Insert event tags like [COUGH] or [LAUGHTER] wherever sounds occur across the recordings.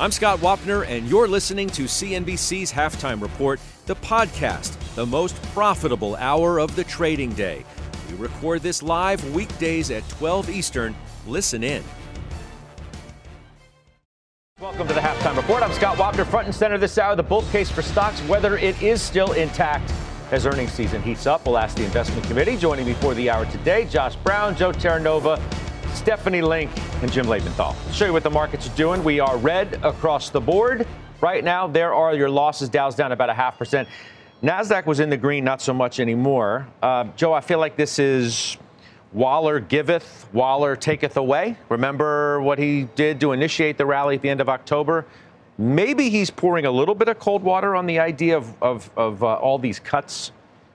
I'm Scott Wapner, and you're listening to CNBC's Halftime Report, the podcast, the most profitable hour of the trading day. We record this live weekdays at 12 Eastern. Listen in. Welcome to the Halftime Report. I'm Scott Wapner, front and center this hour. The bull case for stocks, whether it is still intact as earnings season heats up. We'll ask the investment committee. Joining me for the hour today, Josh Brown, Joe Terranova, Stephanie Link, and Jim Lebenthal. I'll show you what the markets are doing. We are red across the board. Right now, there are your losses. Dow's down about a half percent. NASDAQ was in the green, not so much anymore. Uh, Joe, I feel like this is Waller giveth, Waller taketh away. Remember what he did to initiate the rally at the end of October? Maybe he's pouring a little bit of cold water on the idea of, of, of uh, all these cuts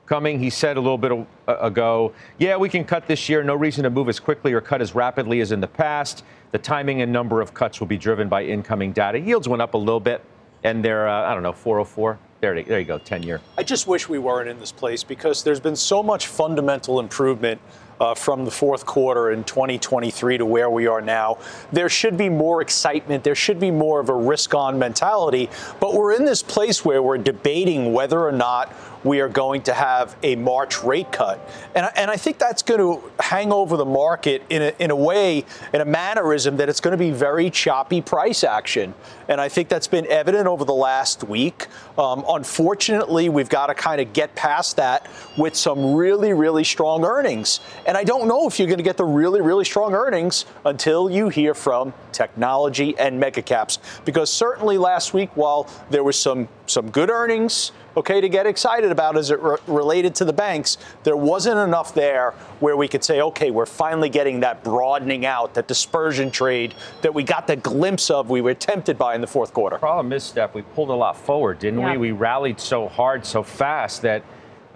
coming. He said a little bit ago, yeah, we can cut this year. No reason to move as quickly or cut as rapidly as in the past. The timing and number of cuts will be driven by incoming data. Yields went up a little bit, and they're, uh, I don't know, 404. There, there you go, 10 year. I just wish we weren't in this place because there's been so much fundamental improvement uh, from the fourth quarter in 2023 to where we are now. There should be more excitement. There should be more of a risk on mentality. But we're in this place where we're debating whether or not we are going to have a March rate cut. And, and I think that's going to hang over the market in a, in a way, in a mannerism that it's going to be very choppy price action. And I think that's been evident over the last week. Um, unfortunately, we've got to kind of get past that with some really, really strong earnings. And I don't know if you're going to get the really, really strong earnings until you hear from technology and mega caps. Because certainly last week, while there was some some good earnings, okay, to get excited about as it re- related to the banks, there wasn't enough there where we could say, okay, we're finally getting that broadening out, that dispersion trade that we got the glimpse of, we were tempted by in the fourth quarter. Problem is, Steph, we pulled a lot forward, didn't yeah. we? We rallied so hard, so fast that,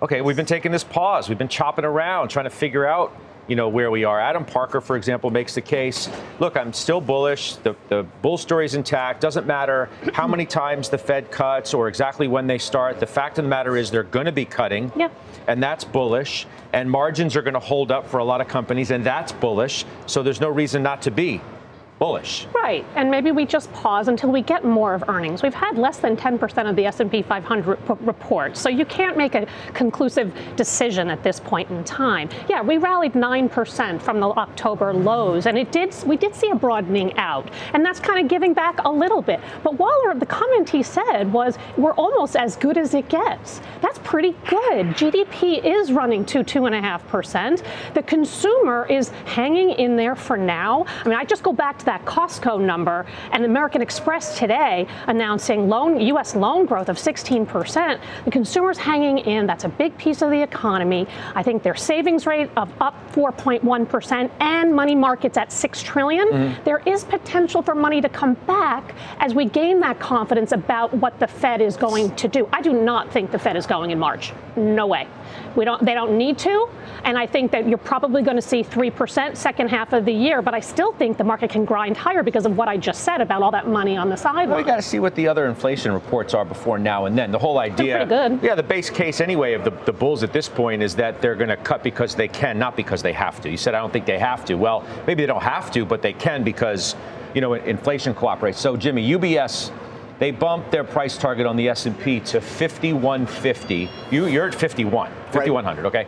okay, we've been taking this pause, we've been chopping around, trying to figure out you know, where we are. Adam Parker, for example, makes the case, look, I'm still bullish. The, the bull story is intact. Doesn't matter how many [CLEARS THROAT] times the Fed cuts or exactly when they start. The fact of the matter is they're going to be cutting. Yeah. And that's bullish. And margins are going to hold up for a lot of companies, and that's bullish. So there's no reason not to be bullish. Right, and maybe we just pause until we get more of earnings. We've had less than 10% of the S&P 500 report, so you can't make a conclusive decision at this point in time. Yeah, we rallied 9% from the October lows, and it did. We did see a broadening out, and that's kind of giving back a little bit. But Waller, the comment he said was, "We're almost as good as it gets." That's pretty good. GDP is running to two and a half percent. The consumer is hanging in there for now. I mean, I just go back to that Costco number and American Express today announcing loan U.S. loan growth of 16%. The consumers hanging in. That's a big piece of the economy. I think their savings rate of up 4.1% and money markets at 6 trillion. Mm-hmm. There is potential for money to come back as we gain that confidence about what the Fed is going to do. I do not think the Fed is going in March. No way. We don't, they don't need to. And I think that you're probably going to see 3% second half of the year. But I still think the market can grind higher because of what I just said about all that money on the sideline. Well, we got to see what the other inflation reports are before now and then. The whole idea. pretty good. Yeah, the base case anyway of the, the bulls at this point is that they're going to cut because they can, not because they have to. You said, I don't think they have to. Well, maybe they don't have to, but they can because, you know, inflation cooperates. So, Jimmy, UBS they bumped their price target on the S&P to 5150. You, you're at 51, 5100, right. okay?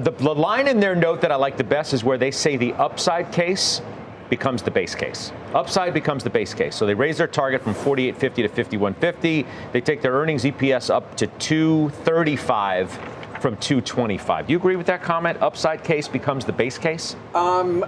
The, the line in their note that I like the best is where they say the upside case becomes the base case. Upside becomes the base case. So they raise their target from 4850 to 5150. They take their earnings EPS up to 235 from 225. Do you agree with that comment? Upside case becomes the base case? Um,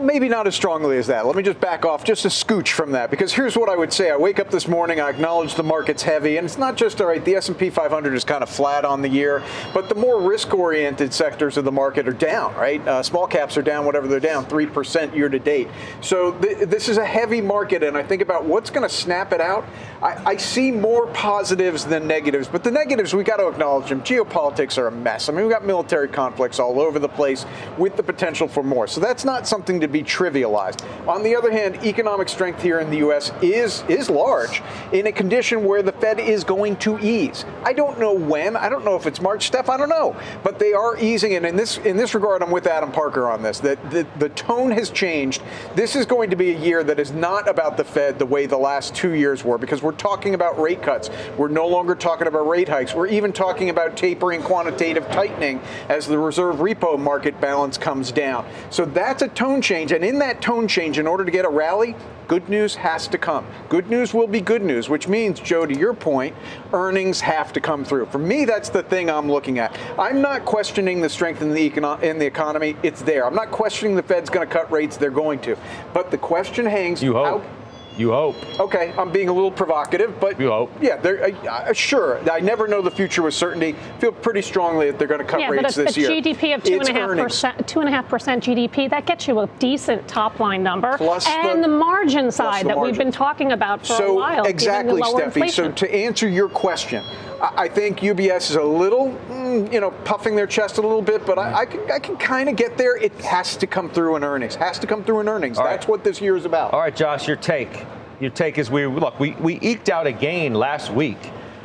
maybe not as strongly as that. Let me just back off just a scooch from that because here's what I would say. I wake up this morning, I acknowledge the market's heavy, and it's not just all right. The S&P 500 is kind of flat on the year, but the more risk-oriented sectors of the market are down. Right, uh, small caps are down, whatever they're down, three percent year to date. So th- this is a heavy market, and I think about what's going to snap it out. I, I see more positives than negatives, but the negatives we got to acknowledge them. Geopolitics are a mess. I mean, we've got military conflicts all over the place with the potential for more. So that's not something to be trivialized. On the other hand, economic strength here in the U.S. is is large in a condition where the Fed is going to ease. I don't know when. I don't know if it's March, Steph. I don't know, but they are easing. And in this in this regard, I'm with Adam Parker on this. That the, the tone has changed. This is going to be a year that is not about the Fed the way the last two years were, because we're talking about rate cuts. We're no longer talking about rate hikes. We're even talking about tapering quantitative tightening as the reserve repo market balance comes down. So that's a tone change. And in that tone change, in order to get a rally, good news has to come. Good news will be good news, which means, Joe, to your point, earnings have to come through. For me, that's the thing I'm looking at. I'm not questioning the strength in the, econo- in the economy. It's there. I'm not questioning the Fed's going to cut rates. They're going to. But the question hangs. You hope. How, you hope. Okay, I'm being a little provocative, but you hope. Yeah, uh, uh, sure. I never know the future with certainty. Feel pretty strongly that they're going to cut yeah, rates but a, this a year. GDP of two and a half percent, two and a half percent GDP, that gets you a decent top line number, plus and the, the margin side the that margin. we've been talking about for so, a while. Exactly, Steffi. Inflation. So to answer your question. I think UBS is a little, mm, you know, puffing their chest a little bit, but I, I can, I can kind of get there. It has to come through in earnings. Has to come through in earnings. All That's right. what this year is about. All right, Josh, your take your take is we look, we, we eked out a gain last week.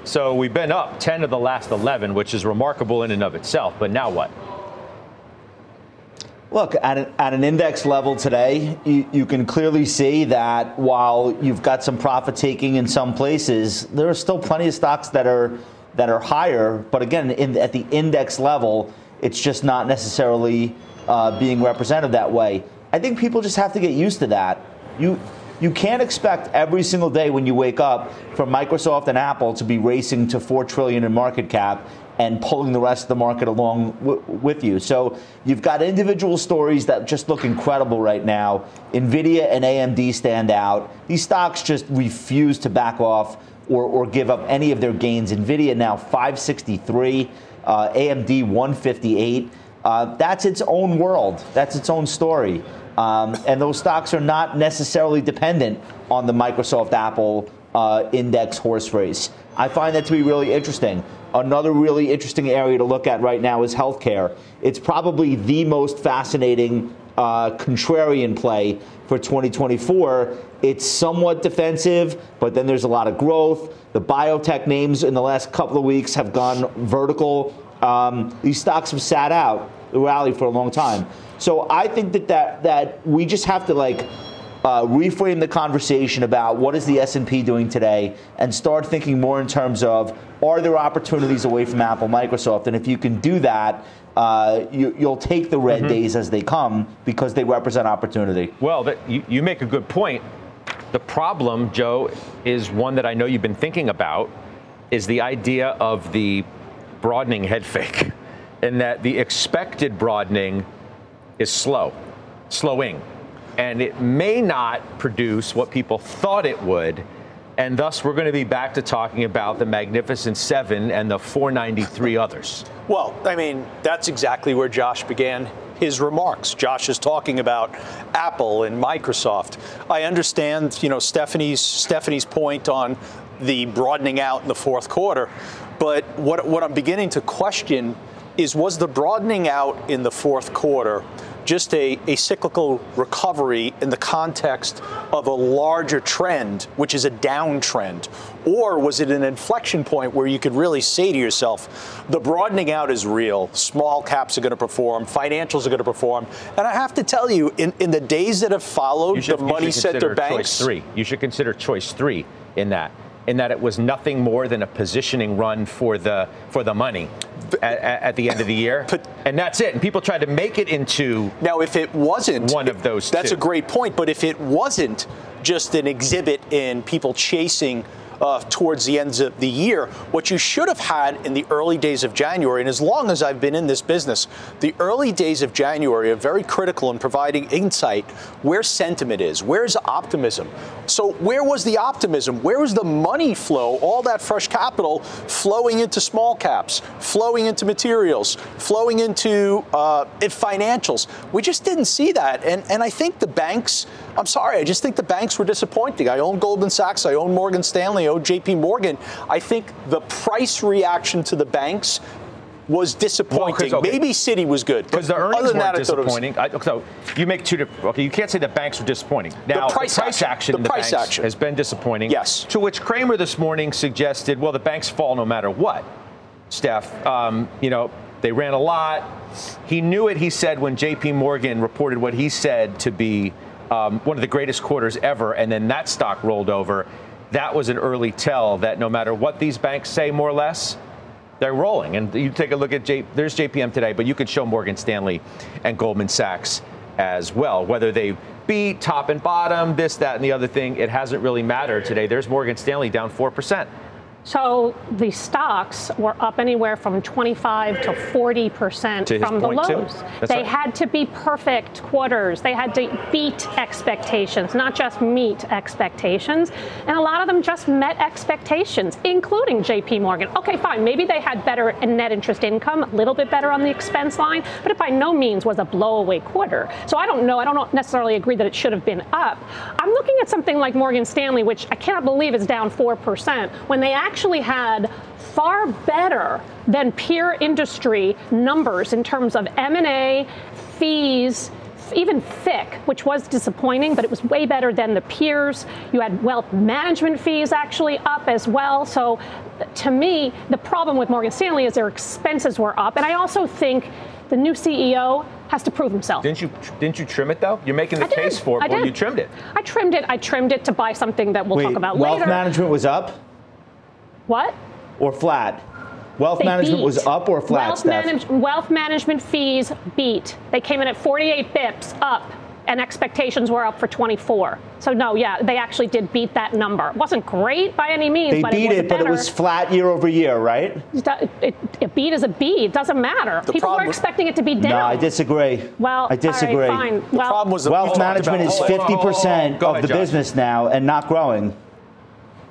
So we've been up 10 of the last 11, which is remarkable in and of itself. But now what? Look, at an, at an index level today, you, you, can clearly see that while you've got some profit taking in some places, there are still plenty of stocks that are that are higher. But again, in, at the index level, it's just not necessarily uh, being represented that way. I think people just have to get used to that. You you can't expect every single day when you wake up for Microsoft and Apple to be racing to 4 trillion in market cap and pulling the rest of the market along w- with you. So you've got individual stories that just look incredible right now. Nvidia and AMD stand out. These stocks just refuse to back off or, or give up any of their gains. Nvidia now 563, uh, AMD 158. Uh, that's its own world. That's its own story. Um, and those stocks are not necessarily dependent on the Microsoft Apple uh, index horse race. I find that to be really interesting. Another really interesting area to look at right now is healthcare. It's probably the most fascinating uh, contrarian play for 2024. It's somewhat defensive, but then there's a lot of growth. The biotech names in the last couple of weeks have gone vertical. Um, these stocks have sat out the rally for a long time. So I think that that, that we just have to like uh, reframe the conversation about what is the S&P doing today and start thinking more in terms of are there opportunities away from Apple, Microsoft, and if you can do that, uh, you, will take the red mm-hmm. days as they come because they represent opportunity. Well, that, you, you make a good point. The problem, Joe, is one that I know you've been thinking about, is the idea of the broadening head fake, [LAUGHS] and that the expected broadening is slow, slowing. And it may not produce what people thought it would. And thus, we're going to be back to talking about the Magnificent Seven and the 493 others. Well, I mean, that's exactly where Josh began his remarks. Josh is talking about Apple and Microsoft. I understand, you know, Stephanie's Stephanie's point on the broadening out in the fourth quarter, but what what I'm beginning to question is was the broadening out in the fourth quarter just a, a cyclical recovery in the context of a larger trend, which is a downtrend? Or was it an inflection point where you could really say to yourself, the broadening out is real, small caps are going to perform, financials are going to perform. And I have to tell you, in, in the days that have followed, should, the money center banks. Choice three. You should consider choice three in that in that it was nothing more than a positioning run for the for the money at, at the end of the year, but, and that's it. And people tried to make it into now. If it wasn't one of those, that's two. a great point. But if it wasn't just an exhibit in people chasing uh, towards the ends of the year. What you should have had in the early days of January, and as long as I've been in this business, the early days of January are very critical in providing insight where sentiment is, where's optimism. So, where was the optimism? Where was the money flow, all that fresh capital flowing into small caps, flowing into materials, flowing into uh, financials? We just didn't see that. And, and I think the banks, I'm sorry, I just think the banks were disappointing. I own Goldman Sachs, I own Morgan Stanley, I own JP Morgan. I think the price reaction to the banks was disappointing. Well, okay. Maybe Citi was good, because the earnings weren't that, disappointing. I, so you make two different. Okay, you can't say the banks were disappointing. Now the price, the price action, action the, the price action. has been disappointing. Yes. To which Cramer this morning suggested, well, the banks fall no matter what. Steph, um, you know, they ran a lot. He knew it. He said when J.P. Morgan reported what he said to be um, one of the greatest quarters ever, and then that stock rolled over. That was an early tell that no matter what these banks say, more or less, they're rolling. And you take a look at J, there's JPM today, but you could show Morgan Stanley and Goldman Sachs as well. Whether they beat top and bottom, this, that, and the other thing, it hasn't really mattered today. There's Morgan Stanley down 4%. So the stocks were up anywhere from 25 to 40 percent from the lows. They right. had to be perfect quarters. They had to beat expectations, not just meet expectations. And a lot of them just met expectations, including J.P. Morgan. Okay, fine. Maybe they had better net interest income, a little bit better on the expense line, but it by no means was a blowaway quarter. So I don't know. I don't necessarily agree that it should have been up. I'm looking at something like Morgan Stanley, which I cannot believe is down four percent when they actually actually had far better than peer industry numbers in terms of M&A, fees, even FICC, which was disappointing, but it was way better than the peers. You had wealth management fees actually up as well. So to me, the problem with Morgan Stanley is their expenses were up. And I also think the new CEO has to prove himself. Didn't you didn't you trim it though? You're making the case for it, I but you trimmed it. I trimmed it. I trimmed it to buy something that we'll Wait, talk about wealth later. Wealth management was up? What? Or flat? Wealth they management beat. was up or flat, wealth, manage- wealth management fees beat. They came in at 48 bips up, and expectations were up for 24. So no, yeah, they actually did beat that number. It wasn't great by any means. They but beat it, it, but it was flat year over year, right? It, it, a beat is a beat. It doesn't matter. The People were expecting it to be down. No, I disagree. Well, I disagree. fine. The well, problem was the wealth management is 50 percent of ahead, the Josh. business now and not growing.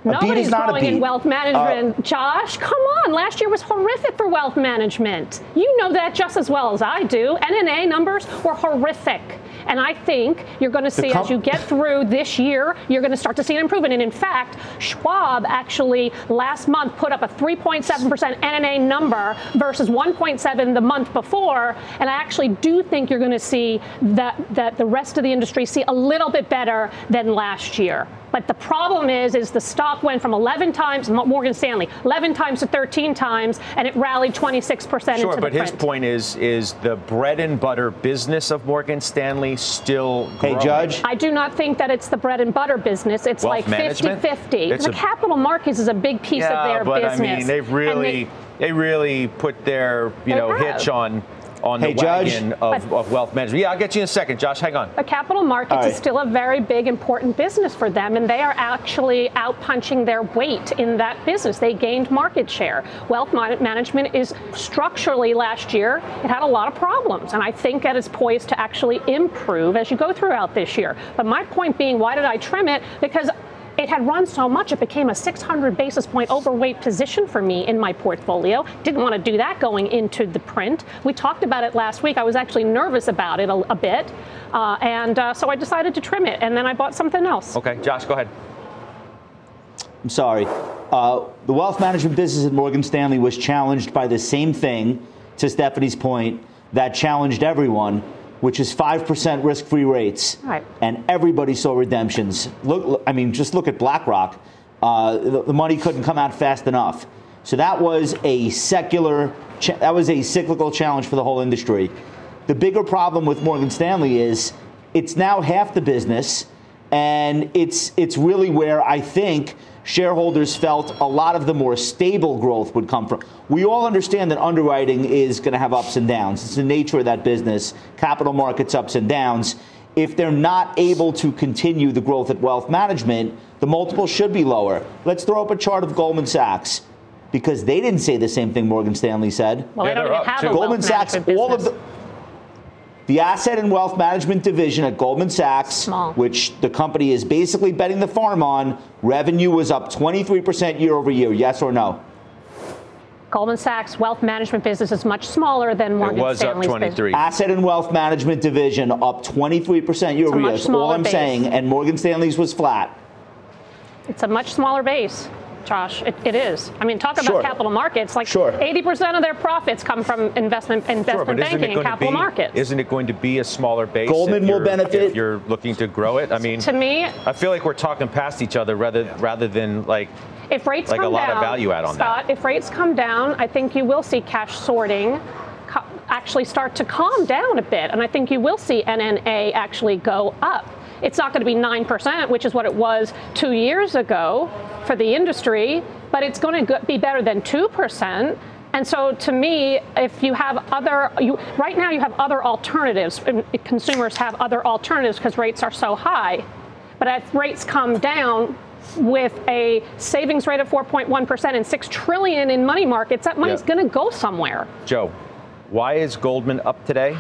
Nobody's not growing in wealth management. Uh, Josh, come on. Last year was horrific for wealth management. You know that just as well as I do. NNA numbers were horrific. And I think you're going to see as you get through this year, you're going to start to see an improvement. And in fact, Schwab actually last month put up a 3.7% NNA number versus 1.7 the month before. And I actually do think you're going to see that, that the rest of the industry see a little bit better than last year. But the problem is, is the stock went from 11 times Morgan Stanley, 11 times to 13 times, and it rallied 26 percent. In the Sure, but print. his point is, is the bread and butter business of Morgan Stanley still growing? Hey, Judge. I do not think that it's the bread and butter business. It's Wealth like 50-50. The a, capital markets is a big piece yeah, of their but business. But I mean, they've really, they, they, really put their, you know, have. hitch on on hey, the wagon Judge. of, of, wealth management. Yeah, I'll get you in a second, Josh. Hang on. The capital markets right. is still a very big, important business for them, and they are actually outpunching their weight in that business. They gained market share. Wealth management is structurally last year, it had a lot of problems, and I think that it's poised to actually improve as you go throughout this year. But my point being, why did I trim it? Because it had run so much, it became a 600 basis point overweight position for me in my portfolio. Didn't want to do that going into the print. We talked about it last week. I was actually nervous about it a, a bit. Uh, and uh, so I decided to trim it. And then I bought something else. Okay, Josh, go ahead. I'm sorry. Uh, the wealth management business at Morgan Stanley was challenged by the same thing, to Stephanie's point, that challenged everyone, which is 5% risk free rates. Right. And everybody saw redemptions. Look, I mean, just look at BlackRock. Uh, the, the, money couldn't come out fast enough. So that was a secular, cha- that was a cyclical challenge for the whole industry. The bigger problem with Morgan Stanley is it's now half the business, and it's it's really where I think shareholders felt a lot of the more stable growth would come from. We all understand that underwriting is going to have ups and downs. It's the nature of that business, capital markets ups and downs. if they're not able to continue the growth at wealth management, the multiple should be lower. Let's throw up a chart of Goldman Sachs because they didn't say the same thing Morgan Stanley said. Well, Yeah, they don't even have a Goldman Sachs, all of the the asset and wealth management division at Goldman Sachs, Small. which the company is basically betting the farm on, revenue was up 23% year over year. Yes or no? Goldman Sachs wealth management business is much smaller than Morgan It Morgan was up Stanley's 23. Asset and wealth management division up 23% year over year. much That's all I'm base. saying. And Morgan Stanley's was flat. It's a much smaller base. Josh, it, it is. I mean, talk about Sure. capital markets. Like Sure. 80% of their profits come from investment investment Sure, banking and capital be? markets. Isn't it going to be a smaller base? Goldman if will you're- benefit- if you're looking to grow it. I mean, to me, I feel like we're talking past each other rather rather than like If rates Like a come lot of down, value add on that. Scott, if rates come down, I think you will see cash sorting co- actually start to calm down a bit, and I think you will see NNA actually go up. It's not going to be 9%, which is what it was two years ago for the industry, but it's going to be better than 2%. And so, to me, if you have other, you, right now you have other alternatives. Consumers have other alternatives because rates are so high. But as rates come down with a savings rate of 4.1% and 6 trillion in money markets, that money's Yeah. going to go somewhere. Joe. Why is Goldman up today,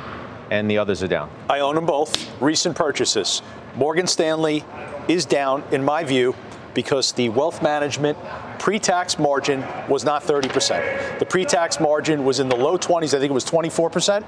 and the others are down? I own them both. Recent purchases. Morgan Stanley is down, in my view, because the wealth management pre-tax margin was not 30%. The pre-tax margin was in the low 20s. I think it was 24%.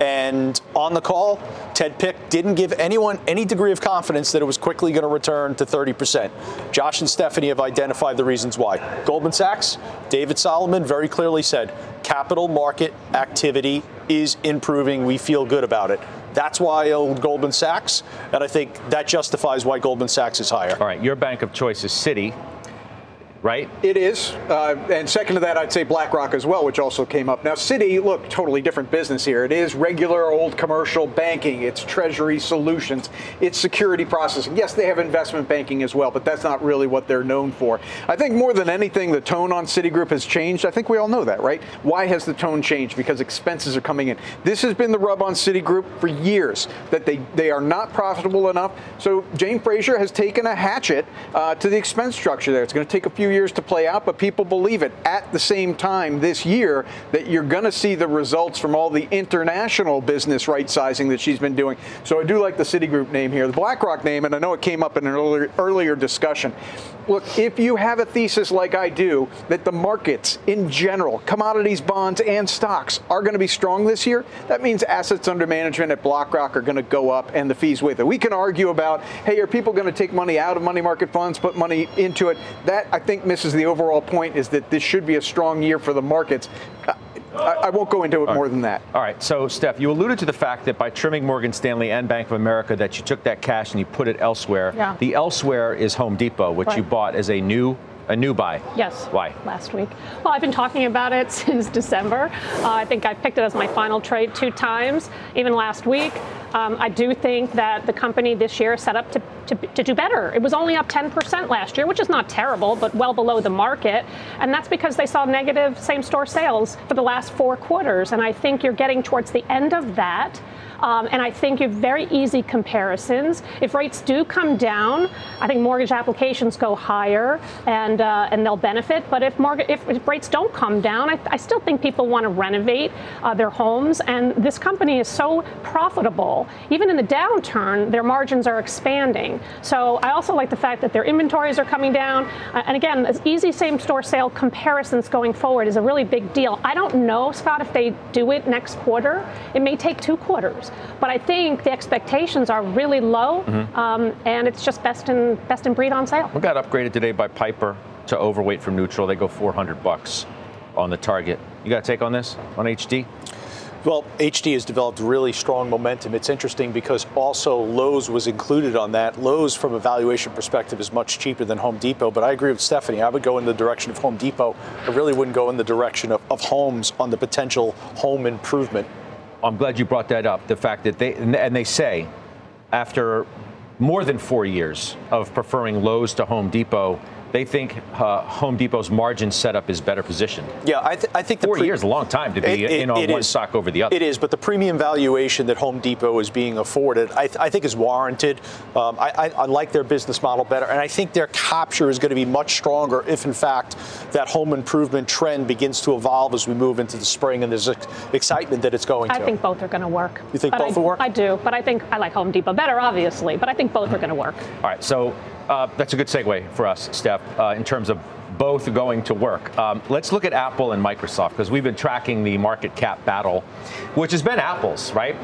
And on the call, Ted Pick didn't give anyone any degree of confidence that it was quickly going to return to 30%. Josh and Stephanie have identified the reasons why. Goldman Sachs, David Solomon very clearly said capital market activity is improving. We feel good about it. That's why I own Goldman Sachs, and I think that justifies why Goldman Sachs is higher. All right, your bank of choice is Citi, right? It is. Uh, and second to that, I'd say BlackRock as well, which also came up. Now, Citi, look, totally different business here. It is regular old commercial banking, it's treasury solutions, it's security processing. Yes, they have investment banking as well, but that's not really what they're known for. I think more than anything, the tone on Citigroup has changed. I think we all know that, right? Why has the tone changed? Because expenses are coming in. This has been the rub on Citigroup for years that they, they are not profitable enough. So Jane Fraser has taken a hatchet uh, to the expense structure there. It's going to take a few years to play out, but people believe it. At the same time, this year, that you're going to see the results from all the international business right sizing that she's been doing. So I do like the Citigroup name here. The BlackRock name, and I know it came up in an earlier, earlier discussion. Look, if you have a thesis like I do that the markets in general, commodities, bonds, and stocks are going to be strong this year, that means assets under management at BlackRock are going to go up and the fees with it. We can argue about, hey, are people going to take money out of money market funds, put money into it? That, I think, misses the overall point is that this should be a strong year for the markets. I, I won't go into it more than that. All right, so Steph, you alluded to the fact that by trimming Morgan Stanley and Bank of America, that you took that cash and you put it elsewhere. Yeah. The elsewhere is Home Depot, which you bought as a new a new buy. Yes. Why? Last week. Well, I've been talking about it [LAUGHS] since December. Uh, I think I picked it as my final trade two times, even last week. Um, I do think that the company this year is set up to, to, to do better. It was only up 10% last year, which is not terrible, but well below the market. And that's because they saw negative same store sales for the last four quarters. And I think you're getting towards the end of that. Um, and I think you have very easy comparisons. If rates do come down, I think mortgage applications go higher and uh, and they'll benefit. But if mortgage if, if rates don't come down, I, I still think people want to renovate uh, their homes. And this company is so profitable. Even in the downturn, their margins are expanding. So I also like the fact that their inventories are coming down. Uh, and again, as easy same store sale comparisons going forward is a really big deal. I don't know, Scott, if they do it next quarter. It may take two quarters. But I think the expectations are really low, um, and it's just best in best in breed on sale. We got upgraded today by Piper to overweight from neutral. They go 400 bucks on the target. You got a take on this on HD? Well, HD has developed really strong momentum. It's interesting because also Lowe's was included on that. Lowe's, from a valuation perspective, is much cheaper than Home Depot, but I agree with Stephanie. I would go in the direction of Home Depot. I really wouldn't go in the direction of, of homes on the potential home improvement. I'm glad you brought that up. The fact that they and they say after more than four years of preferring Lowe's to Home Depot, they think uh, Home Depot's margin setup is better positioned. Yeah, I, th- I think four pre- years is a long time to be it, in on one is. stock over the other. It is, but the premium valuation that Home Depot is being afforded, I, th- I think, is warranted. Um, I, I, I, like their business model better, and I think their capture is going to be much stronger if, in fact, that home improvement trend begins to evolve as we move into the spring, and there's ex- excitement that it's going to. I to. think both are going to work. You think but both I, will work? I do, but I think I like Home Depot better, obviously, but I think both are going to work. All right, so uh, that's a good segue for us, Steph, uh, in terms of both going to work. Um, let's look at Apple and Microsoft because we've been tracking the market cap battle, which has been Apple's, right?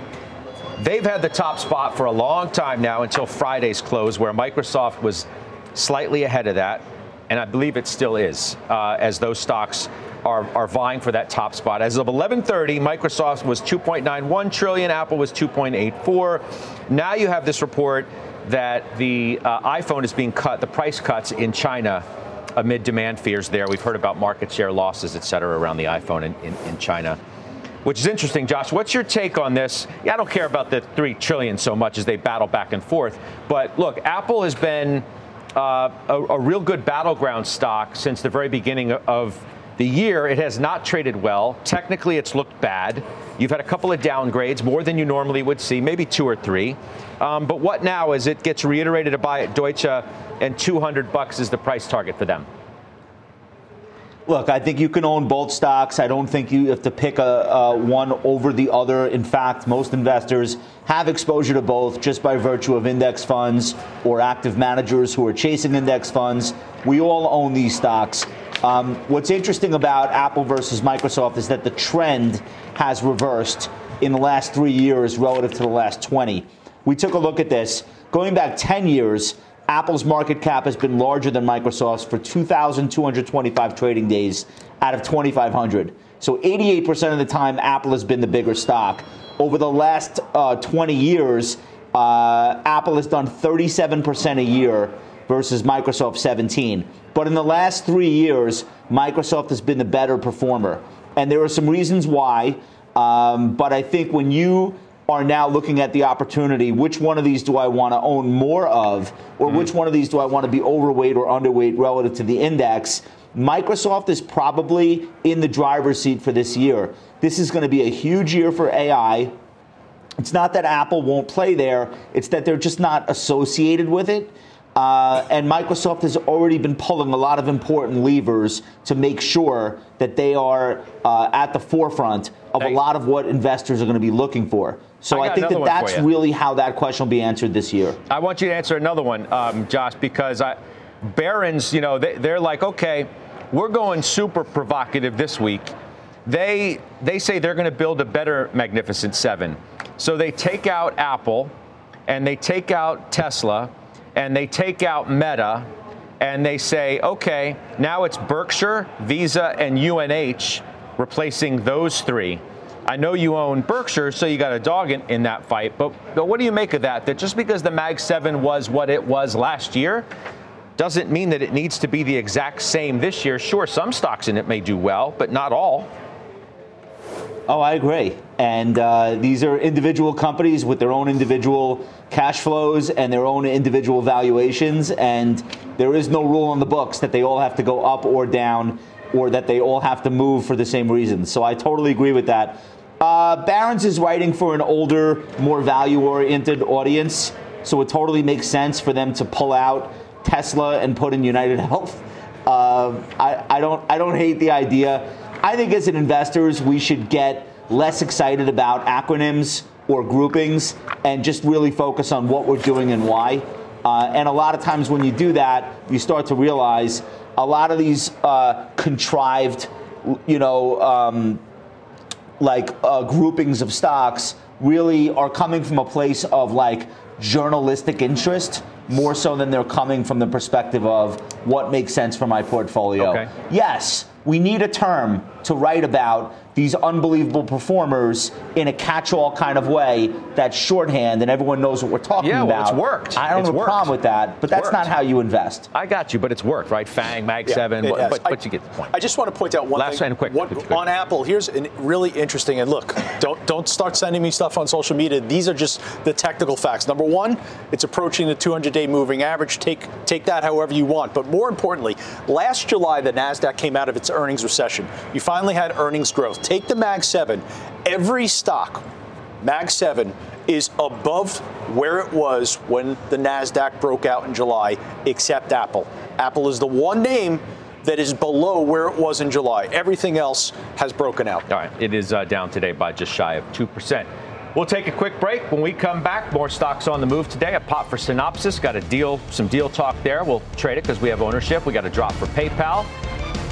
They've had the top spot for a long time now until Friday's close, where Microsoft was slightly ahead of that, and I believe it still is, uh, as those stocks are, are vying for that top spot. As of 11:30, Microsoft was 2.91 trillion, Apple was 2.84. Now you have this report that the uh, iPhone is being cut, the price cuts in China amid demand fears there. We've heard about market share losses, et cetera, around the iPhone in, in, in China which is interesting. Josh, what's your take on this? Yeah, I don't care about the three trillion so much as they battle back and forth. But look, Apple has been uh, a, a, real good battleground stock since the very beginning of the year. It has not traded well. Technically, it's looked bad. You've had a couple of downgrades, more than you normally would see, maybe two or three. Um, but what now is it gets reiterated to buy at Deutsche and 200 bucks is the price target for them? Look, I think you can own both stocks. I don't think you have to pick a, a, one over the other. In fact, most investors have exposure to both just by virtue of index funds or active managers who are chasing index funds. We all own these stocks. Um, what's interesting about Apple versus Microsoft is that the trend has reversed in the last three years relative to the last 20. We took a look at this. Going back 10 years, Apple's market cap has been larger than Microsoft's for 2,225 trading days out of 2,500. So 88% of the time, Apple has been the bigger stock. Over the last uh, 20 years, uh, Apple has done 37% a year versus Microsoft 17. But in the last three years, Microsoft has been the better performer. And there are some reasons why. Um, but I think when you are now looking at the opportunity which one of these do I want to own more of, or mm-hmm. which one of these do I want to be overweight or underweight relative to the index. Microsoft is probably in the driver's seat for this year. This is going to be a huge year for AI. It's not that Apple won't play there, it's that they're just not associated with it. Uh, and Microsoft has already been pulling a lot of important levers to make sure that they are uh, at the forefront of a lot of what investors are going to be looking for. So I, I think that that's really how that question will be answered this year. I want you to answer another one, um, Josh, because I, Barron's, you know, they, they're like, okay, we're going super provocative this week. They they say they're going to build a better Magnificent Seven. So they take out Apple, and they take out Tesla and they take out Meta and they say, okay, now it's Berkshire, Visa, and UNH replacing those three. I know you own Berkshire, so you got a dog in, in that fight, but, but what do you make of that? That just because the Mag 7 was what it was last year, doesn't mean that it needs to be the exact same this year. Sure, some stocks in it may do well, but not all. Oh, I agree. And uh, these are individual companies with their own individual cash flows and their own individual valuations. And there is no rule in the books that they all have to go up or down or that they all have to move for the same reasons. So I totally agree with that. Uh, Barron's is writing for an older, more value oriented audience. So it totally makes sense for them to pull out Tesla and put in United Health. Uh, I, I, don't, I don't hate the idea. I think as an investors, we should get less excited about acronyms or groupings and just really focus on what we're doing and why. Uh, and a lot of times when you do that, you start to realize a lot of these uh, contrived, you know, um, like uh, groupings of stocks really are coming from a place of like journalistic interest more so than they're coming from the perspective of what makes sense for my portfolio. Okay. Yes, we need a term to write about these unbelievable performers in a catch-all kind of way that's shorthand and everyone knows what we're talking yeah, about. Well, it's worked. I don't it's have a problem with that, but It's that's worked. not how you invest. I got you, but it's worked, right? Fang, Mag Yeah, 7, it but, but, I- but you get the point. I just want to point out one Last thing. and quick, What- quick, quick. On Apple, here's a really interesting. And look, don't don't start sending me stuff on social media. These are just the technical facts. Number one, it's approaching the 200-day moving average. Take take that however you want. But more importantly, last July the Nasdaq came out of its earnings recession. You finally had earnings growth. Take the Mag 7. Every stock, Mag 7 is above where it was when the NASDAQ broke out in July, except Apple. Apple is the one name that is below where it was in July. Everything else has broken out. All right, it is uh, down today by just shy of 2%. We'll take a quick break. When we come back, more stocks on the move today. A pop for Synopsys. Got a deal, some deal talk there. We'll trade it because we have ownership. We got a drop for PayPal.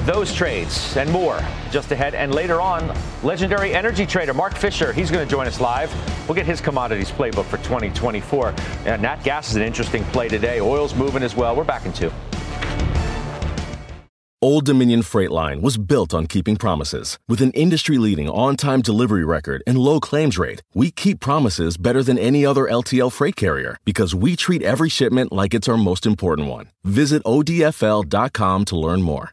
Those trades and more just ahead. And later on, legendary energy trader Mark Fisher, he's going to join us live. We'll get his commodities playbook for 2024. And uh, Nat Gas is an interesting play today. Oil's moving as well. We're back in two. Old Dominion Freight Line was built on keeping promises. With an industry leading on time delivery record and low claims rate, we keep promises better than any other LTL freight carrier because we treat every shipment like it's our most important one. Visit ODFL.com to learn more.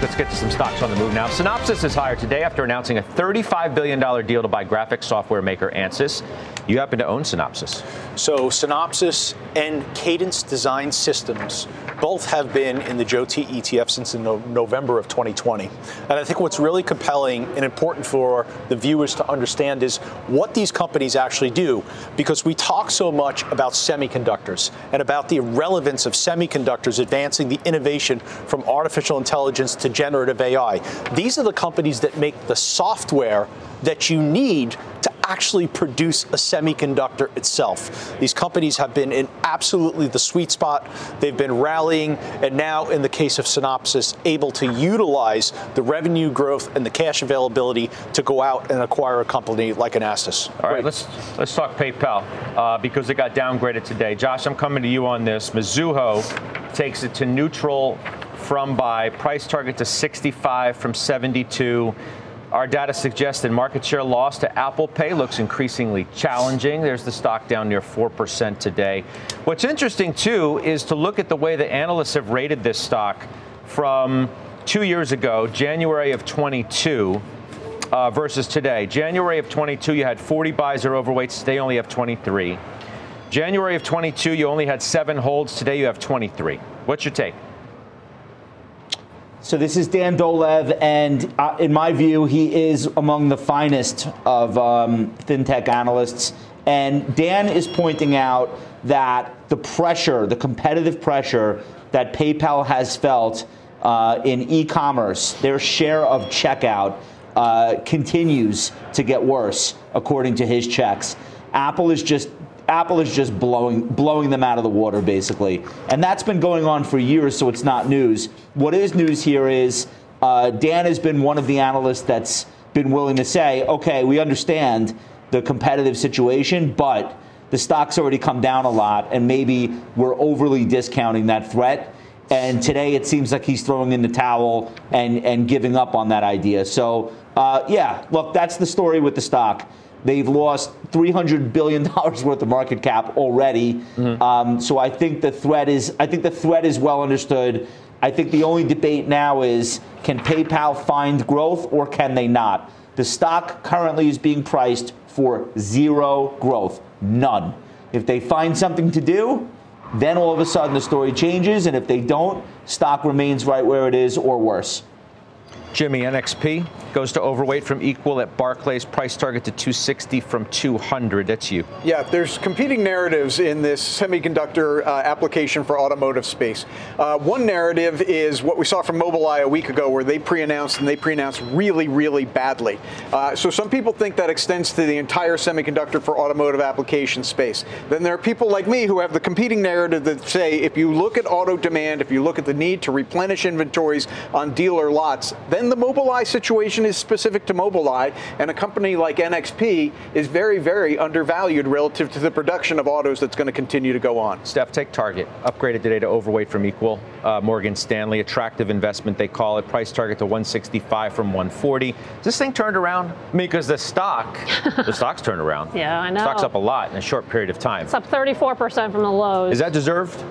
Let's get to some stocks on the move now. Synopsys is higher today after announcing a $35 billion deal to buy graphics software maker Ansys. You happen to own Synopsys. So Synopsys and Cadence Design Systems both have been in the JOET ETF since in November of 2020. And I think what's really compelling and important for the viewers to understand is what these companies actually do, because we talk so much about semiconductors and about the relevance of semiconductors advancing the innovation from artificial intelligence to generative AI. These are the companies that make the software that you need to actually produce a semiconductor itself. These companies have been in absolutely the sweet spot. They've been rallying, and now, in the case of Synopsys, able to utilize the revenue growth and the cash availability to go out and acquire a company like Ansys. All right, let's let's talk PayPal uh, because it got downgraded today. Josh, I'm coming to you on this. Mizuho takes it to neutral from buy, price target to 65 from 72. Our data suggests that market share loss to Apple Pay looks increasingly challenging. There's the stock down near 4% today. What's interesting, too, is to look at the way the analysts have rated this stock from two years ago, January of 22, uh, versus today. January of 22, you had 40 buys or overweights. Today, only have 23. January of 22, you only had seven holds. Today, you have 23. What's your take? So this is Dan Dolev, and uh, in my view, he is among the finest of um, fintech analysts. And Dan is pointing out that the pressure, the competitive pressure that PayPal has felt uh, in e-commerce, their share of checkout uh, continues to get worse, according to his checks. Apple is just Apple is just blowing blowing them out of the water, basically, and that's been going on for years. So it's not news. What is news here is uh, Dan has been one of the analysts that's been willing to say, okay, we understand the competitive situation, but the stock's already come down a lot, and maybe we're overly discounting that threat. And today it seems like he's throwing in the towel and, and giving up on that idea. So, uh, yeah, look, that's the story with the stock. They've lost $300 billion [LAUGHS] worth of market cap already. Um, so I think the threat is I think the threat is well understood. I think the only debate now is can PayPal find growth or can they not? The stock currently is being priced for zero growth, none. If they find something to do, then all of a sudden the story changes, and if they don't, stock remains right where it is or worse. Jimmy, NXP goes to overweight from equal at Barclays, price target to 260 from 200. That's you. Yeah, there's competing narratives in this semiconductor uh, application for automotive space. Uh, one narrative is what we saw from Mobileye a week ago, where they pre-announced and they pre-announced really, really badly. Uh, so some people think that extends to the entire semiconductor for automotive application space. Then there are people like me who have the competing narrative that say if you look at auto demand, if you look at the need to replenish inventories on dealer lots, then the Mobileye situation is specific to Mobileye, and a company like NXP is very, very undervalued relative to the production of autos that's going to continue to go on. Steph, take Target, upgraded today to overweight from equal. Uh, Morgan Stanley, attractive investment, they call it. Price target to 165 from 140. Is this thing turned around? I mean, because the stock, [LAUGHS] the stock's turned around. Yeah, I know. Stock's up a lot in a short period of time. It's up 34% from the lows. Is that deserved?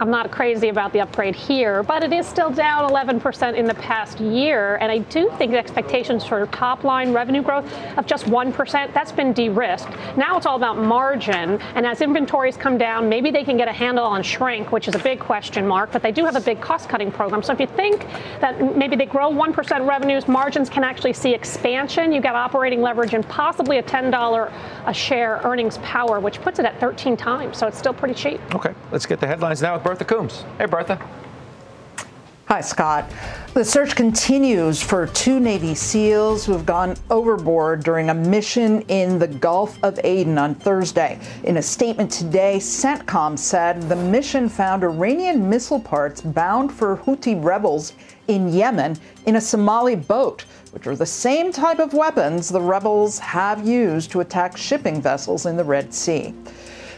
I'm not crazy about the upgrade here, but it is still down 11% in the past year. And I do think expectations for top line revenue growth of just 1%, that's been de risked. Now it's all about margin. And as inventories come down, maybe they can get a handle on shrink, which is a big question mark, but they do have a big cost cutting program. So if you think that maybe they grow 1% revenues, margins can actually see expansion. You got operating leverage and possibly a $10 a share earnings power, which puts it at 13 times. So it's still pretty cheap. Okay, let's get the headlines now Bertha Coombs. Hey, Bertha. Hi, Scott. The search continues for two Navy SEALs who have gone overboard during a mission in the Gulf of Aden on Thursday. In a statement today, CENTCOM said the mission found Iranian missile parts bound for Houthi rebels in Yemen in a Somali boat, which are the same type of weapons the rebels have used to attack shipping vessels in the Red Sea.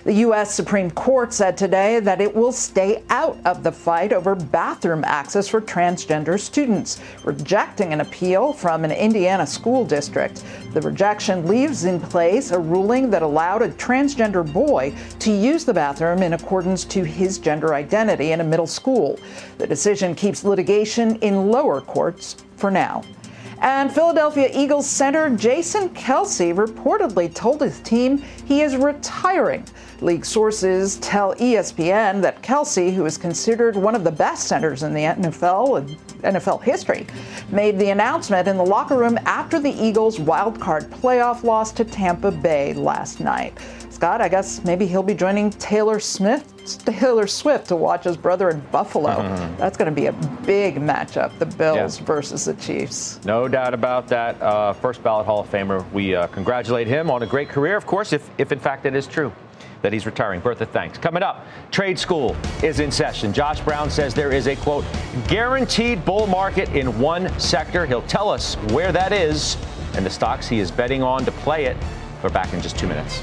The U.S. Supreme Court said today that it will stay out of the fight over bathroom access for transgender students, rejecting an appeal from an Indiana school district. The rejection leaves in place a ruling that allowed a transgender boy to use the bathroom in accordance to his gender identity in a middle school. The decision keeps litigation in lower courts for now. And Philadelphia Eagles center Jason Kelce reportedly told his team he is retiring. League sources tell ESPN that Kelce, who is considered one of the best centers in the NFL and NFL history, made the announcement in the locker room after the Eagles' wild card playoff loss to Tampa Bay last night. Scott, I guess maybe he'll be joining Taylor Smith, Taylor Swift to watch his brother in Buffalo. Mm-hmm. That's going to be a big matchup, the Bills yeah. versus the Chiefs. No doubt about that. Uh, first ballot Hall of Famer. We uh, congratulate him on a great career, of course, if, if in fact it is true that he's retiring. Bertha, thanks. Coming up, trade school is in session. Josh Brown says there is a quote, guaranteed bull market in one sector. He'll tell us where that is and the stocks he is betting on to play it. We're back in just two minutes.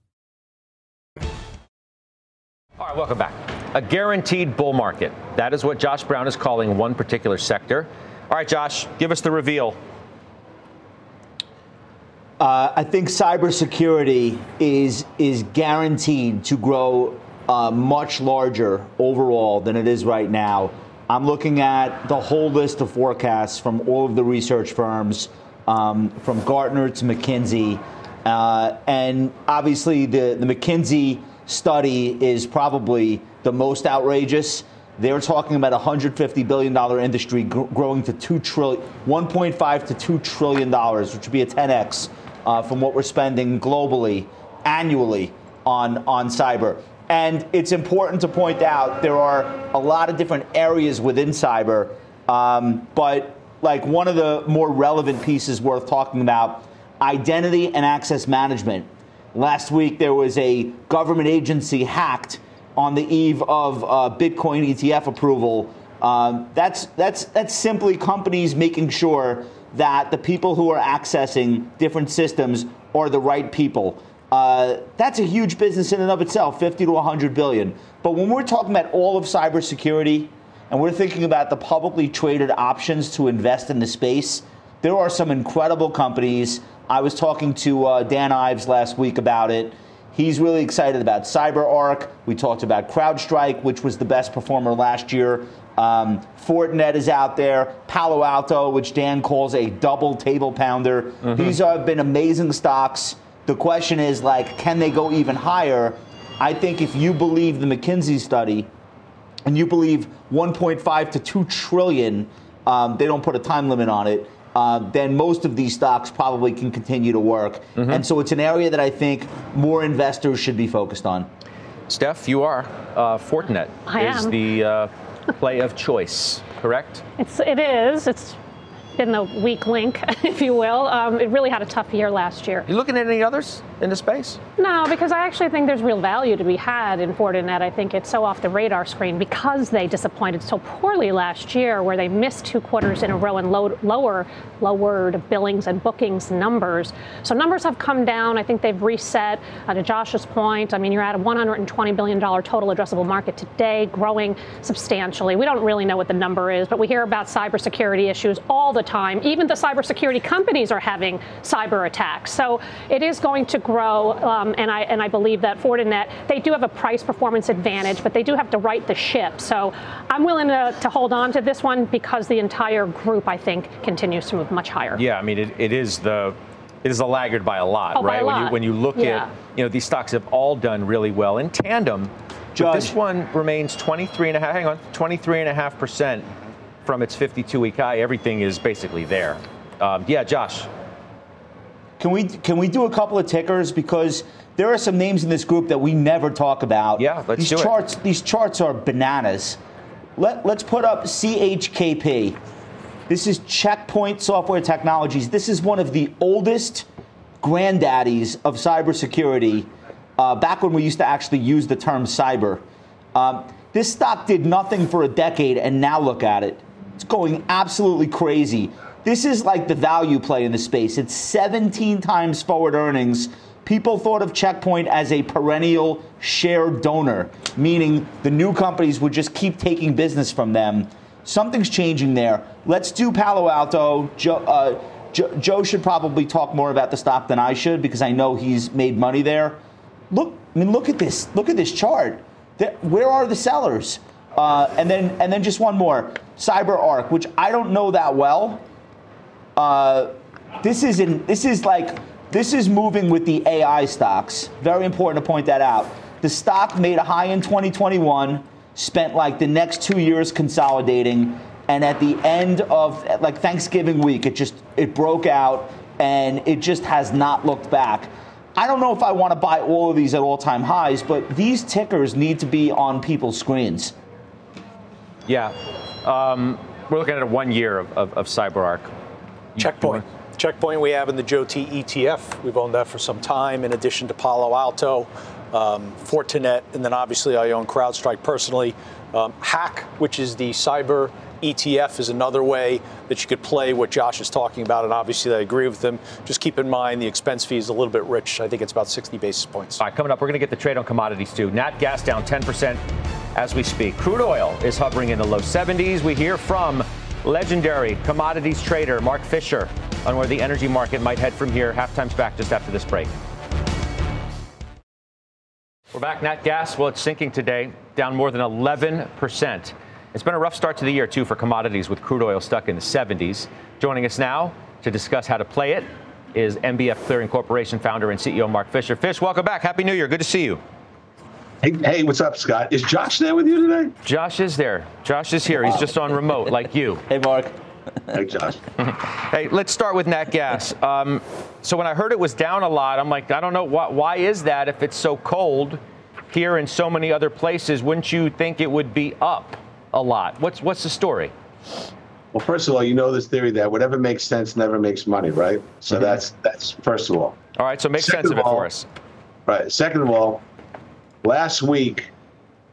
Right, welcome back. A guaranteed bull market. That is what Josh Brown is calling one particular sector. All right, Josh, give us the reveal. Uh, I think cybersecurity is is guaranteed to grow uh, much larger overall than it is right now. I'm looking at the whole list of forecasts from all of the research firms, um, from Gartner to McKinsey. Uh, and obviously, the, the McKinsey study is probably the most outrageous. They're talking about a $150 billion industry gr- growing to $2 trillion, 1.5 to $2 trillion, which would be a 10x uh, from what we're spending globally annually on, on cyber. And it's important to point out there are a lot of different areas within cyber, um, but like one of the more relevant pieces worth talking about identity and access management. Last week, there was a government agency hacked on the eve of uh, Bitcoin ETF approval. Um, that's, that's, that's simply companies making sure that the people who are accessing different systems are the right people. Uh, that's a huge business in and of itself, 50 to 100 billion. But when we're talking about all of cybersecurity and we're thinking about the publicly traded options to invest in the space, there are some incredible companies. I was talking to uh, Dan Ives last week about it. He's really excited about CyberArk. We talked about CrowdStrike, which was the best performer last year. Um, Fortinet is out there. Palo Alto, which Dan calls a double table pounder. Mm-hmm. These have been amazing stocks. The question is, like, can they go even higher? I think if you believe the McKinsey study, and you believe 1.5 to 2 trillion, um, they don't put a time limit on it. Uh, then most of these stocks probably can continue to work. Mm-hmm. And so it's an area that I think more investors should be focused on. Steph, you are. Uh, Fortinet I is am. the uh, play of choice, correct? It's, it is. It's been the weak link, [LAUGHS] if you will. Um, it really had a tough year last year. You looking at any others in the space? No, because I actually think there's real value to be had in Fortinet. I think it's so off the radar screen because they disappointed so poorly last year, where they missed two quarters in a row and low, lower lowered billings and bookings numbers. So numbers have come down. I think they've reset. Uh, to Josh's point, I mean, you're at a 120 billion dollar total addressable market today, growing substantially. We don't really know what the number is, but we hear about cybersecurity issues all the time. Even the cybersecurity companies are having cyber attacks. So it is going to grow, um, and I and I believe that Fortinet they do have a price performance advantage, but they do have to right the ship. So I'm willing to, to hold on to this one because the entire group I think continues to move much higher. Yeah, I mean it, it is the it is a laggard by a lot, oh, right? A when you when you look yeah. at you know these stocks have all done really well in tandem. But this one remains 23 and a half. Hang on, 23 and a half percent from its 52-week high. Everything is basically there. Um, yeah, Josh. Can we can we do a couple of tickers because there are some names in this group that we never talk about. Yeah, let's these do charts, it. These charts are bananas. Let, let's put up CHKP. This is Checkpoint Software Technologies. This is one of the oldest granddaddies of cybersecurity. Uh, back when we used to actually use the term cyber. Um, this stock did nothing for a decade, and now look at it. It's going absolutely crazy. This is like the value play in the space. It's 17 times forward earnings. People thought of Checkpoint as a perennial share donor, meaning the new companies would just keep taking business from them. Something's changing there. Let's do Palo Alto. Joe, uh, Joe, Joe should probably talk more about the stock than I should because I know he's made money there. Look, I mean, look at this. Look at this chart. Where are the sellers? Uh, and then, and then just one more, CyberArk, which I don't know that well. Uh, this is in, this is like this is moving with the AI stocks. Very important to point that out. The stock made a high in 2021, spent like the next two years consolidating, and at the end of like Thanksgiving week, it just it broke out and it just has not looked back. I don't know if I want to buy all of these at all-time highs, but these tickers need to be on people's screens. Yeah, um, we're looking at a one year of, of, of CyberArk. Checkpoint. Checkpoint we have in the JOET ETF. We've owned that for some time, in addition to Palo Alto, um, Fortinet, and then obviously I own CrowdStrike personally. Um, Hack, which is the cyber ETF, is another way that you could play what Josh is talking about, and obviously I agree with him. Just keep in mind the expense fee is a little bit rich. I think it's about 60 basis points. All right, coming up, we're going to get the trade on commodities too. Nat gas down 10% as we speak. Crude oil is hovering in the low 70s. We hear from legendary commodities trader Mark Fisher on where the energy market might head from here. Halftime's back just after this break. We're back. Nat gas, well, it's sinking today, down more than 11%. It's been a rough start to the year, too, for commodities with crude oil stuck in the 70s. Joining us now to discuss how to play it is MBF Clearing Corporation founder and CEO Mark Fisher. Fish, welcome back. Happy New Year. Good to see you. Hey, hey, what's up, Scott? Is Josh there with you today? Josh is there. Josh is here. He's just on remote, like you. Hey, Mark. Hey, Josh. [LAUGHS] hey, let's start with nat gas. Um, so when I heard it was down a lot, I'm like, I don't know why, why is that if it's so cold here and so many other places? Wouldn't you think it would be up a lot? What's what's the story? Well, first of all, you know this theory that whatever makes sense never makes money, right? So mm-hmm. that's that's first of all. All right, so make Second sense of, of all, it for us. Right. Second of all, last week,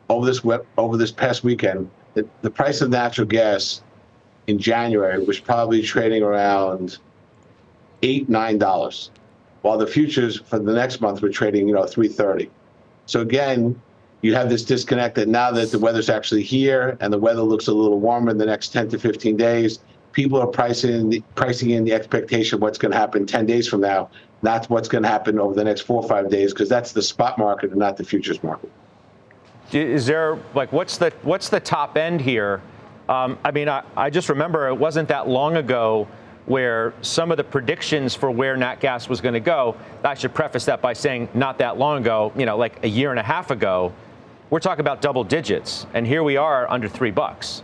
over this over this past weekend, the, the price of natural gas in January was probably trading around eight nine dollars, while the futures for the next month were trading, you know, three thirty. So again, you have this disconnect that now that the weather's actually here and the weather looks a little warmer in the next 10 to 15 days, people are pricing in the, pricing in the expectation of what's going to happen 10 days from now, not what's going to happen over the next four or five days, because that's the spot market and not the futures market. Is there like what's the what's the top end here? Um, I mean, I, I just remember it wasn't that long ago where some of the predictions for where nat gas was going to go. I should preface that by saying not that long ago, you know, like a year and a half ago, we're talking about double digits, and here we are under three bucks.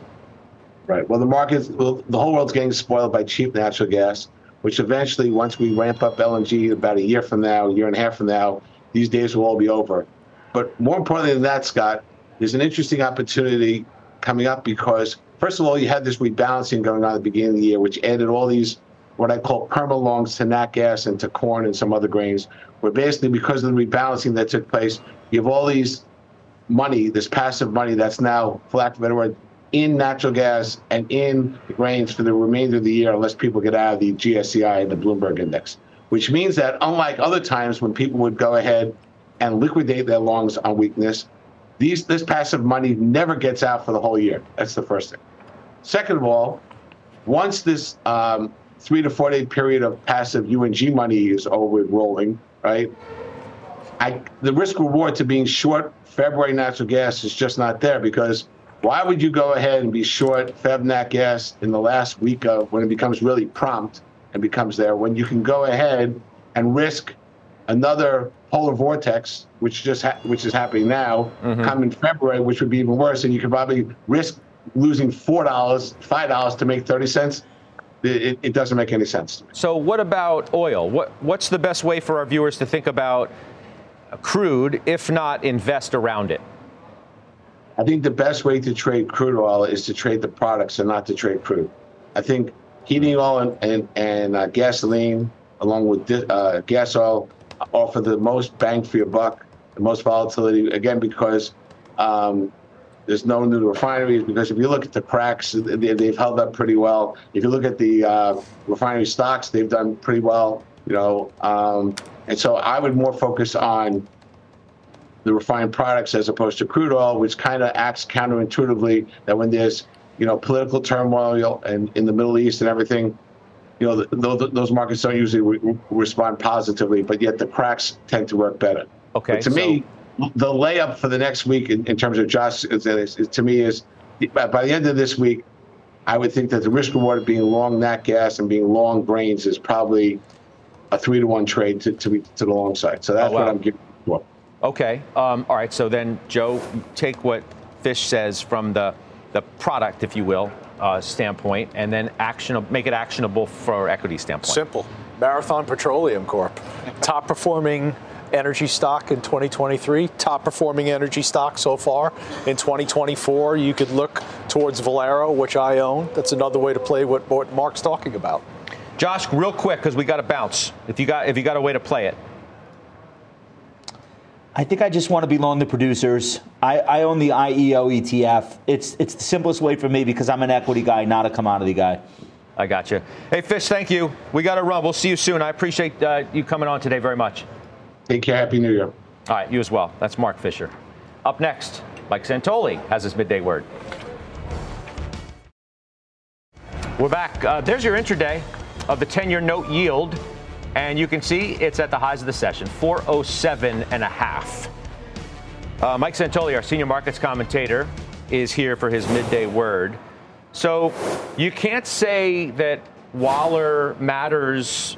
Right. Well, the market, well, the whole world's getting spoiled by cheap natural gas, which eventually, once we ramp up LNG about a year from now, a year and a half from now, these days will all be over. But more importantly than that, Scott, there's an interesting opportunity coming up because, first of all, you had this rebalancing going on at the beginning of the year, which added all these what I call perma longs to nat gas and to corn and some other grains, where basically because of the rebalancing that took place, you have all these money, this passive money that's now, for lack of a better word, in natural gas and in grains for the remainder of the year, unless people get out of the GSCI and the Bloomberg index. Which means that, unlike other times when people would go ahead and liquidate their longs on weakness, these this passive money never gets out for the whole year. That's the first thing. Second of all, once this um, three to four day period of passive UNG money is over rolling, right? I, the risk reward to being short February natural gas is just not there because why would you go ahead and be short Feb nat gas in the last week of when it becomes really prompt and becomes there when you can go ahead and risk another polar vortex, which just ha- which is happening now, mm-hmm. come in February, which would be even worse, and you could probably risk losing four dollars, five dollars to make thirty cents. It, it, doesn't make any sense. So, what about oil? What what's the best way for our viewers to think about crude, if not invest around it? I think the best way to trade crude oil is to trade the products and not to trade crude. I think heating oil and, and, and uh, gasoline, along with uh, gas oil, offer the most bang for your buck, the most volatility, again, because um, there's no new refineries. Because if you look at the cracks, they, have held up pretty well. If you look at the uh, refinery stocks, they've done pretty well. You know, um, and so I would more focus on the refined products as opposed to crude oil, which kind of acts counterintuitively that when there's you know political turmoil and in the Middle East and everything, you know the, those markets don't usually re- respond positively, but yet the cracks tend to work better. Okay. But to so- me, the layup for the next week in, in terms of Josh is, is, is, to me is by the end of this week, I would think that the risk reward of being long nat gas and being long grains is probably a three to one trade to, to, to the long side. So that's oh, wow. what I'm giving for. Okay. Um, all right. So then, Joe, take what Fish says from the, the product, if you will, uh, standpoint, and then action, make it actionable for equity standpoint. Simple. Marathon Petroleum Corp. Top performing energy stock in 2023, top performing energy stock so far in 2024. You could look towards Valero, which I own. That's another way to play what, what Mark's talking about. Josh, real quick, because we got to bounce. If you got if you got a way to play it. I think I just want to be long the producers. I, I own the IEO ETF. It's it's the simplest way for me because I'm an equity guy, not a commodity guy. I got you. Hey, Fish, thank you. We got to run. We'll see you soon. I appreciate uh, you coming on today very much. Thank you. Happy New Year. All right, you as well. That's Mark Fisher. Up next, Mike Santoli has his midday word. We're back. Uh, there's your intraday of the 10 year note yield. And you can see it's at the highs of the session, 407 and a half. Uh, Mike Santoli, our senior markets commentator, is here for his midday word. So you can't say that Waller matters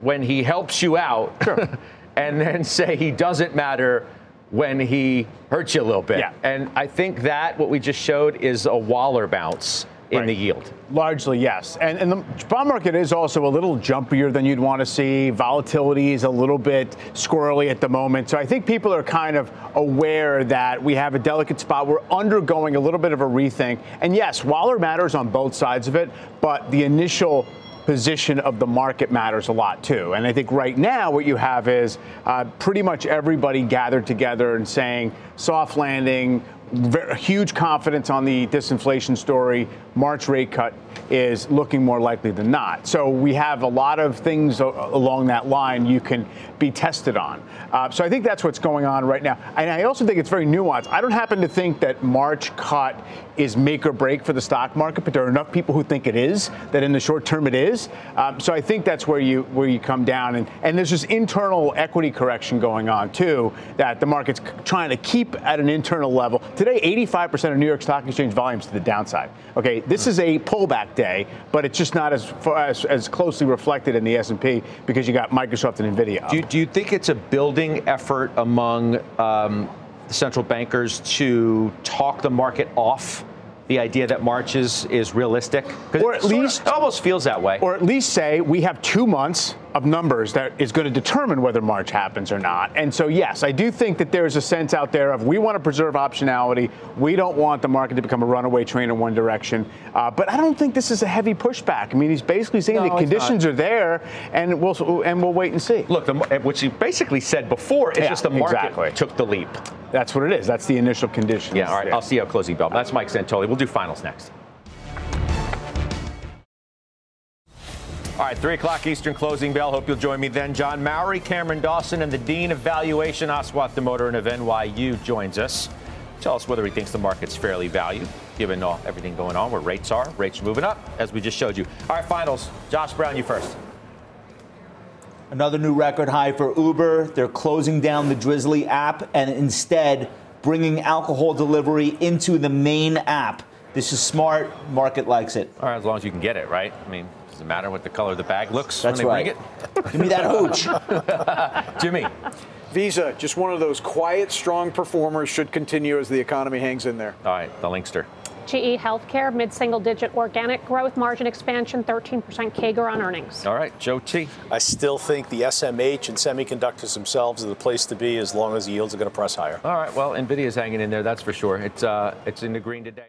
when he helps you out sure. [LAUGHS] and then say he doesn't matter when he hurts you a little bit. Yeah. And I think that what we just showed is a Waller bounce in right. the yield. Largely, yes. And, and the bond market is also a little jumpier than you'd want to see. Volatility is a little bit squirrely at the moment. So I think people are kind of aware that we have a delicate spot. We're undergoing a little bit of a rethink. And yes, Waller matters on both sides of it, but the initial position of the market matters a lot too. And I think right now what you have is uh, pretty much everybody gathered together and saying soft landing, very, huge confidence on the disinflation story. March rate cut is looking more likely than not. So we have a lot of things along that line you can be tested on. Uh, so I think that's what's going on right now. And I also think it's very nuanced. I don't happen to think that March cut is make or break for the stock market, but there are enough people who think it is that in the short term it is. Um, so I think that's where you where you come down. And, and there's this internal equity correction going on too that the market's trying to keep at an internal level. Today, 85% of New York Stock Exchange volumes to the downside. Okay, this is a pullback day, but it's just not as as, as closely reflected in the S&P because you got Microsoft and Nvidia. Do do you think it's a building effort among um, central bankers to talk the market off the idea that March is, is realistic? Or at least of, almost feels that way. Or at least say we have two months of numbers that is going to determine whether March happens or not. And so, yes, I do think that there's a sense out there of we want to preserve optionality. We don't want the market to become a runaway train in one direction. Uh, but I don't think this is a heavy pushback. I mean, he's basically saying no, the conditions not. are there, and we'll and we'll wait and see. Look, the, which he basically said before is yeah, just the market exactly. took the leap. That's what it is. That's the initial condition. Yeah. All right. I'll see you at closing bell. That's Mike Santoli. We'll do finals next. All right, 3 o'clock Eastern closing bell. Hope you'll join me then. John Mowrey, Cameron Dawson, and the Dean of Valuation, Aswath Damodaran of NYU, joins us. Tell us whether he thinks the market's fairly valued, given all, everything going on, where rates are. Rates are moving up, as we just showed you. All right, finals. Josh Brown, you first. Another new record high for Uber. They're closing down the Drizzly app and instead bringing alcohol delivery into the main app. This is smart. Market likes it. All right, as long as you can get it, right? I mean, does it matter what the color of the bag looks That's when they right. bring it? [LAUGHS] Give me that hooch. [LAUGHS] Jimmy. Visa, just one of those quiet, strong performers, should continue as the economy hangs in there. All right, the Linkster. GE Healthcare, mid single digit organic growth, margin expansion, 13% CAGR on earnings. All right, Joe T. I still think the SMH and semiconductors themselves are the place to be as long as the yields are going to press higher. All right, well, Nvidia's hanging in there, that's for sure. It's uh, it's in the green today.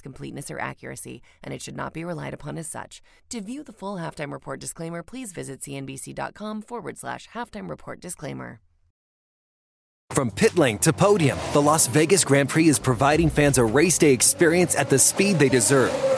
completeness or accuracy, and it should not be relied upon as such. To view the full halftime report disclaimer, please visit cnbc.com forward slash halftime report disclaimer. From pit lane to podium, the Las Vegas Grand Prix is providing fans a race day experience at the speed they deserve.